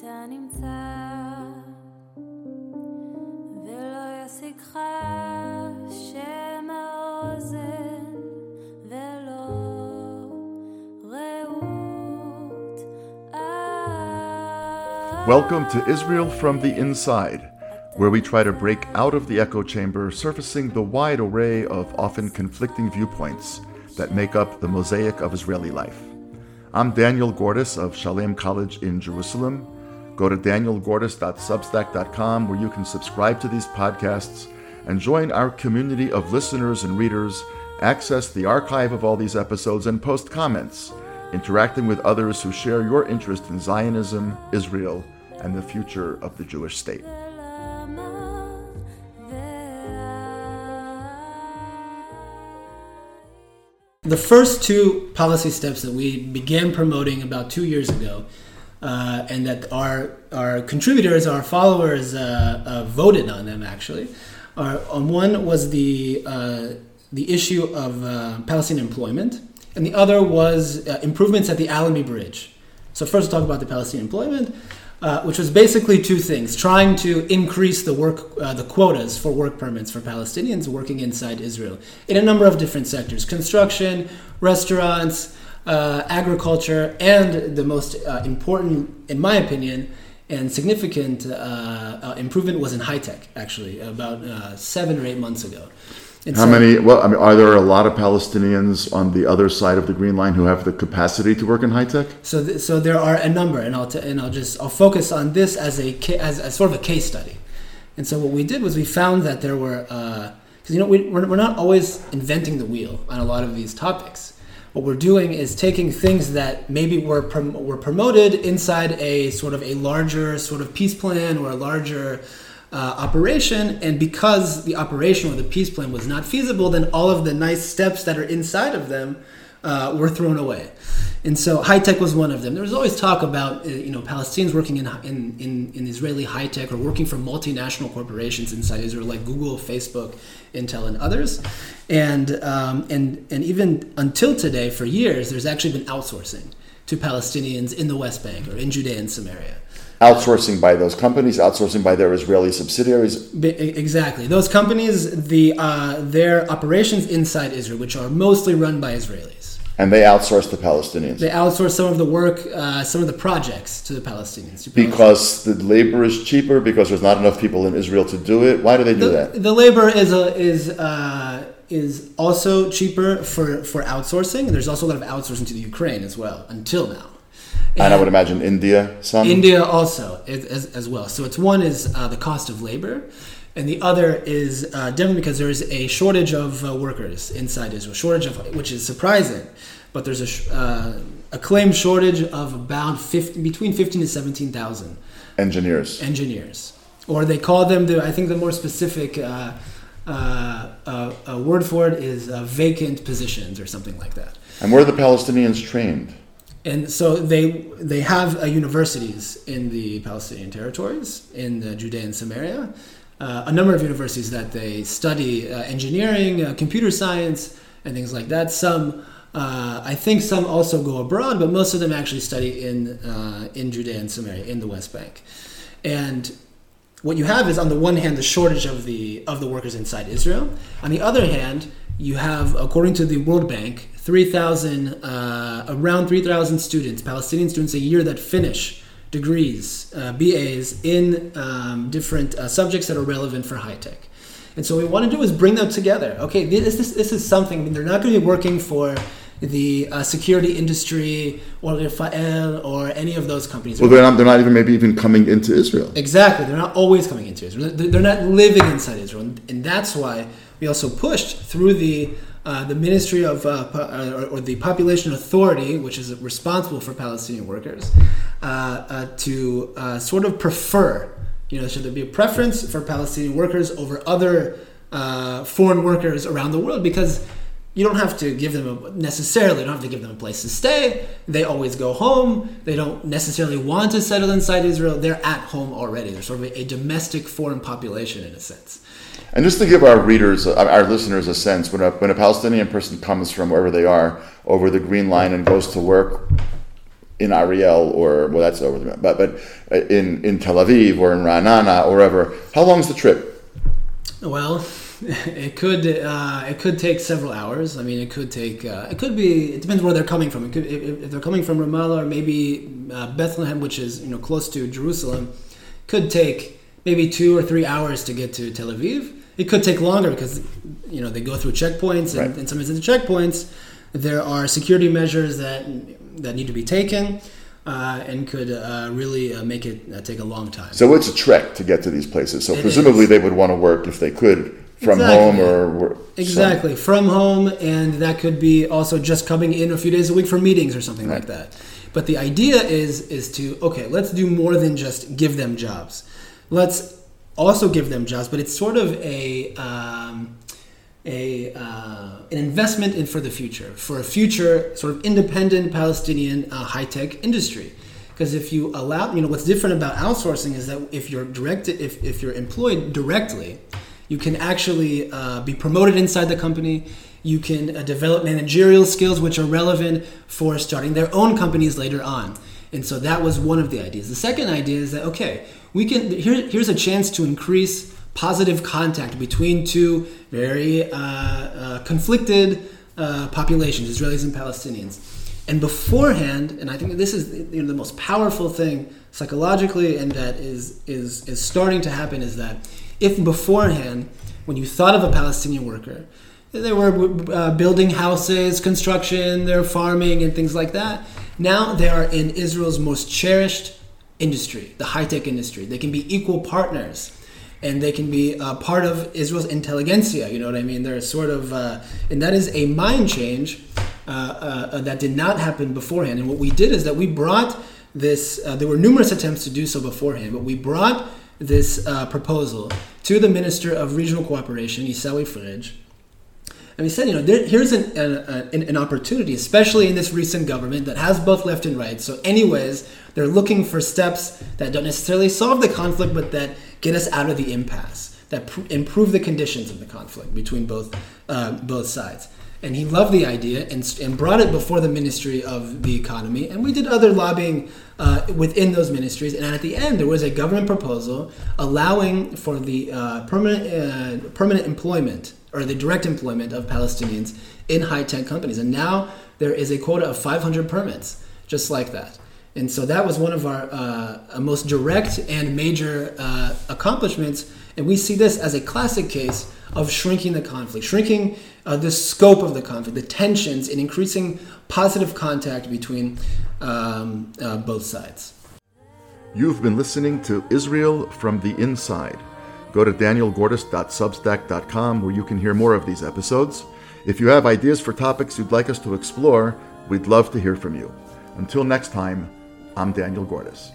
אתה נמצא ולא ישיגך שם האוזן ולא רעות Welcome to Israel from the Inside, where we try to break out of the echo chamber, surfacing the wide array of often conflicting viewpoints that make up the mosaic of Israeli life. I'm Daniel Gordis of Shalem College in Jerusalem. Go to danielgordis.substack.com where you can subscribe to these podcasts and join our community of listeners and readers, access the archive of all these episodes, and post comments, interacting with others who share your interest in Zionism, Israel, and the future of the Jewish state. The first two policy steps that we began promoting about two years ago, uh, and that our our contributors, our followers, uh, uh, voted on them actually. On one was the uh, the issue of uh, Palestinian employment, and the other was uh, improvements at the Allenby Bridge. So first, we'll talk about the Palestinian employment, uh, which was basically two things: trying to increase the work, uh, the quotas for work permits for Palestinians working inside Israel in a number of different sectors: construction, restaurants, uh, agriculture, and the most uh, important, in my opinion, and significant uh, improvement was in high tech. Actually, about seven or eight months ago. And How many? Well, I mean, are there a lot of Palestinians on the other side of the Green Line who have the capacity to work in high tech? So, th- so there are a number, and I'll t- and I'll just I'll focus on this as a ca- as, as sort of a case study. And so what we did was we found that there were uh, because you know we, we're, we're not always inventing the wheel on a lot of these topics. What we're doing is taking things that maybe were prom- were promoted inside a sort of a larger sort of peace plan or a larger uh, operation, and because the operation or the peace plan was not feasible, then all of the nice steps that are inside of them uh, were thrown away. And so high tech was one of them. There was always talk about uh, you know Palestinians working in, in, in, in Israeli high tech or working for multinational corporations inside Israel like Google, Facebook, Intel, and others. And um, and and even until today, for years, there's actually been outsourcing to Palestinians in the West Bank or in Judea and Samaria. Outsourcing by those companies, outsourcing by their Israeli subsidiaries. Exactly. Those companies, the uh, their operations inside Israel, which are mostly run by Israelis. And they outsource the Palestinians. They outsource some of the work, uh, some of the projects to the Palestinians. to Palestinians. Because the labor is cheaper, because there's not enough people in Israel to do it. Why do they do the, that? the labor is a, is uh, is also cheaper for for outsourcing. There's also a lot of outsourcing to the Ukraine as well until now. And I would imagine India, some. India also as, as, well. So it's one is uh, the cost of labor, and the other is uh, definitely because there is a shortage of uh, workers inside Israel. Shortage of which is surprising, but there's a sh- uh, a claimed shortage of about 50, between fifteen to seventeen thousand engineers. engineers, or they call them the. I think the more specific. Uh, uh, uh, word for it is uh, vacant positions or something like that. And where are the Palestinians trained? And so they they have uh, universities in the Palestinian territories, in the Judea and Samaria, uh, a number of universities that they study uh, engineering, uh, computer science, and things like that. Some, uh, I think, some also go abroad, but most of them actually study in uh, in Judea and Samaria, in the West Bank. And what you have is, on the one hand, the shortage of the of the workers inside Israel. On the other hand, you have, according to the World Bank, 3,000, uh, around 3,000 students, Palestinian students a year that finish degrees, uh, BAs, in um, different uh, subjects that are relevant for high tech. And so what we want to do is bring them together. Okay, this, this, this is something, I mean, they're not going to be working for the uh, security industry or Rafael or any of those companies. Well, they're not, they're not even maybe even coming into Israel. Exactly. They're not always coming into Israel. They're not living inside Israel. And that's why we also pushed through the uh, the Ministry of uh, po- uh, or, or the Population Authority, which is responsible for Palestinian workers, uh, uh, to sort of prefer, you know, should there be a preference for Palestinian workers over other foreign workers around the world? Because you don't have to give them a, necessarily you don't have to give them a place to stay. They always go home. They don't necessarily want to settle inside israel. They're at home already. They're sort of a, a domestic foreign population in a sense And just to give our readers, uh, our listeners, a sense, when a, when a Palestinian person comes from wherever they are over the Green Line and goes to work in Ariel or well, that's over the but but uh, in in Tel Aviv or in Ra'anana or wherever, how long is the trip? Well, it could uh, it could take several hours. I mean, it could take uh, it could be. It depends where they're coming from. Could, if, if they're coming from Ramallah or maybe uh, Bethlehem, which is you know close to Jerusalem, could take maybe two or three hours to get to Tel Aviv. It could take longer because you know they go through checkpoints, and, Right. and sometimes at the checkpoints there are security measures that that need to be taken, uh, and could uh, really uh, make it uh, take a long time. So it's a trek to get to these places. So It presumably is. they would want to work if they could from Exactly. home or wor- Exactly, from home, and that could be also just coming in a few days a week for meetings or something like that. But the idea is is to okay, let's do more than just give them jobs. Let's also give them jobs, but it's sort of a um, a uh, an investment in for the future, for a future sort of independent Palestinian uh, high tech industry. Because if you allow, you know, what's different about outsourcing is that if you're directed, if, if you're employed directly, you can actually uh, be promoted inside the company. You can uh, develop managerial skills which are relevant for starting their own companies later on. And so that was one of the ideas. The second idea is that okay, we can here, here's a chance to increase positive contact between two very uh, uh, conflicted uh, populations, Israelis and Palestinians. And beforehand, and I think this is you know, the most powerful thing psychologically, and that is is is starting to happen is that if beforehand, when you thought of a Palestinian worker, they were uh, building houses, construction, they're farming, and things like that. Now they are in Israel's most cherished industry, the high tech industry. They can be equal partners and they can be uh, part of Israel's intelligentsia. You know what I mean? They're sort of, uh, and that is a mind change uh, uh, that did not happen beforehand. And what we did is that we brought this. Uh, there were numerous attempts to do so beforehand, but we brought this proposal to the Minister of Regional Cooperation, Isawi Frej. And we said, you know, there, here's an, an, an, an opportunity, especially in this recent government that has both left and right. So, anyways, they're looking for steps that don't necessarily solve the conflict, but that get us out of the impasse, that pr- improve the conditions of the conflict between both uh, both sides. And he loved the idea and, and brought it before the Ministry of the Economy. And we did other lobbying uh, within those ministries. And at the end, there was a government proposal allowing for the uh, permanent uh, permanent employment or the direct employment of Palestinians in high tech companies. And now there is a quota of 500 permits, just like that. And so that was one of our uh, most direct and major uh, accomplishments. And we see this as a classic case of shrinking the conflict, shrinking uh, the scope of the conflict, the tensions, and increasing positive contact between um, uh, both sides. You've been listening to Israel from the Inside. Go to danielgordis.substack.com where you can hear more of these episodes. If you have ideas for topics you'd like us to explore, we'd love to hear from you. Until next time, I'm Daniel Gordis.